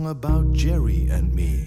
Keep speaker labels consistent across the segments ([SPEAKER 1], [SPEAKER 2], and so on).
[SPEAKER 1] song about Jerry and me.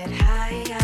[SPEAKER 1] get higher.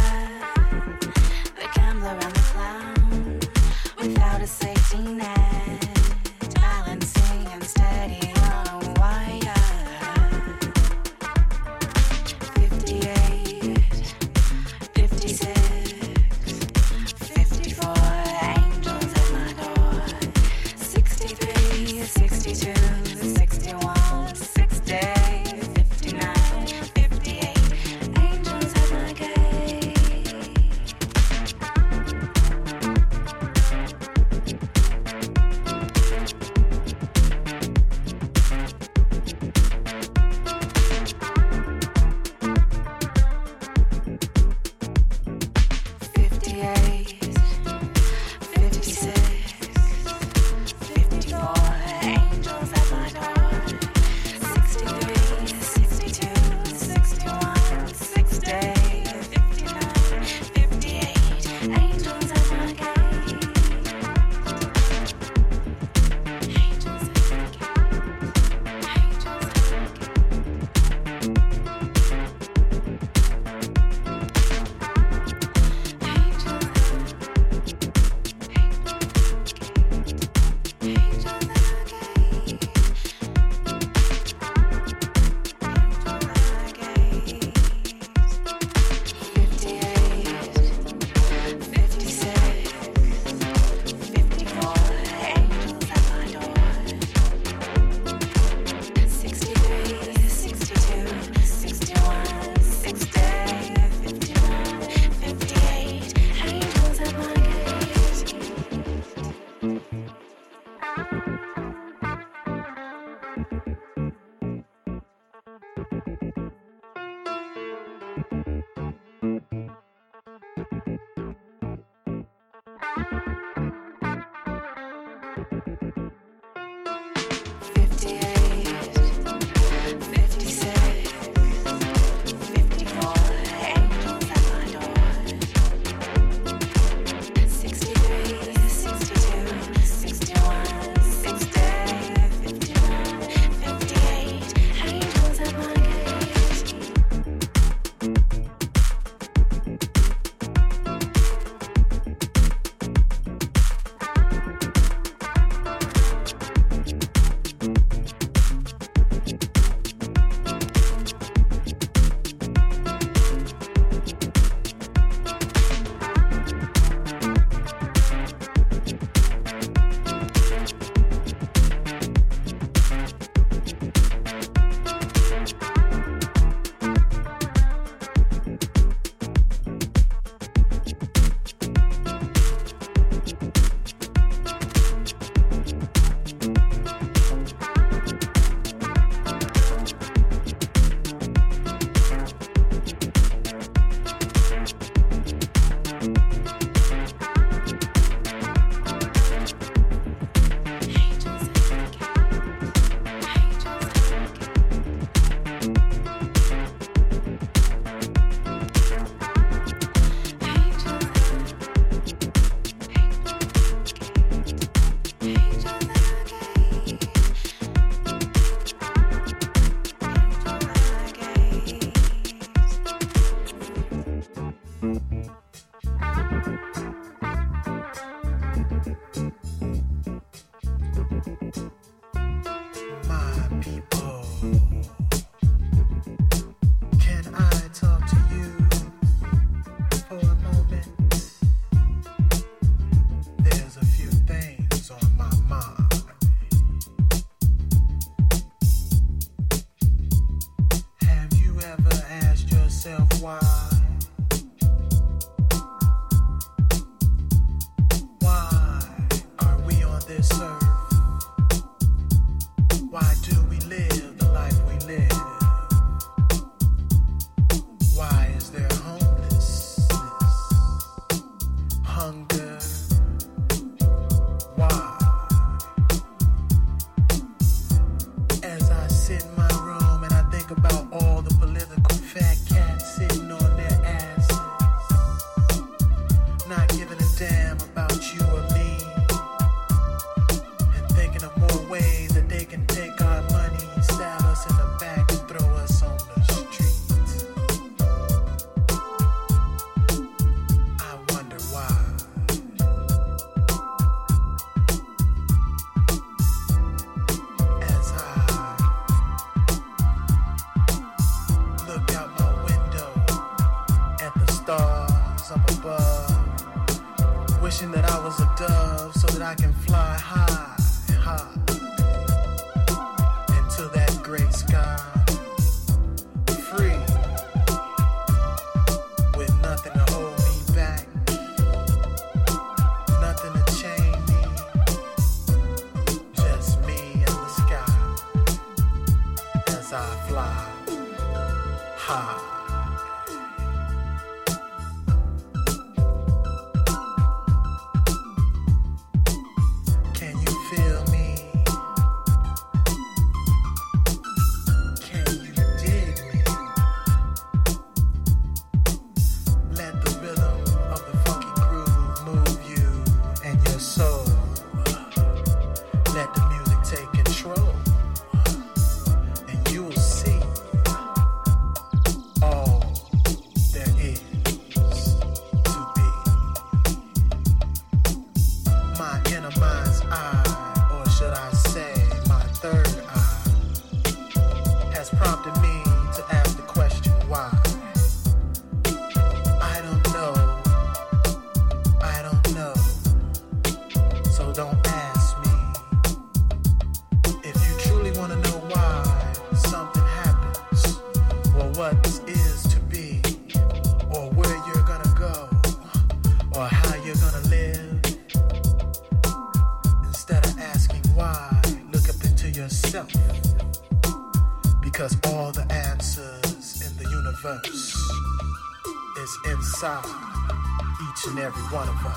[SPEAKER 1] Bye.
[SPEAKER 2] Back.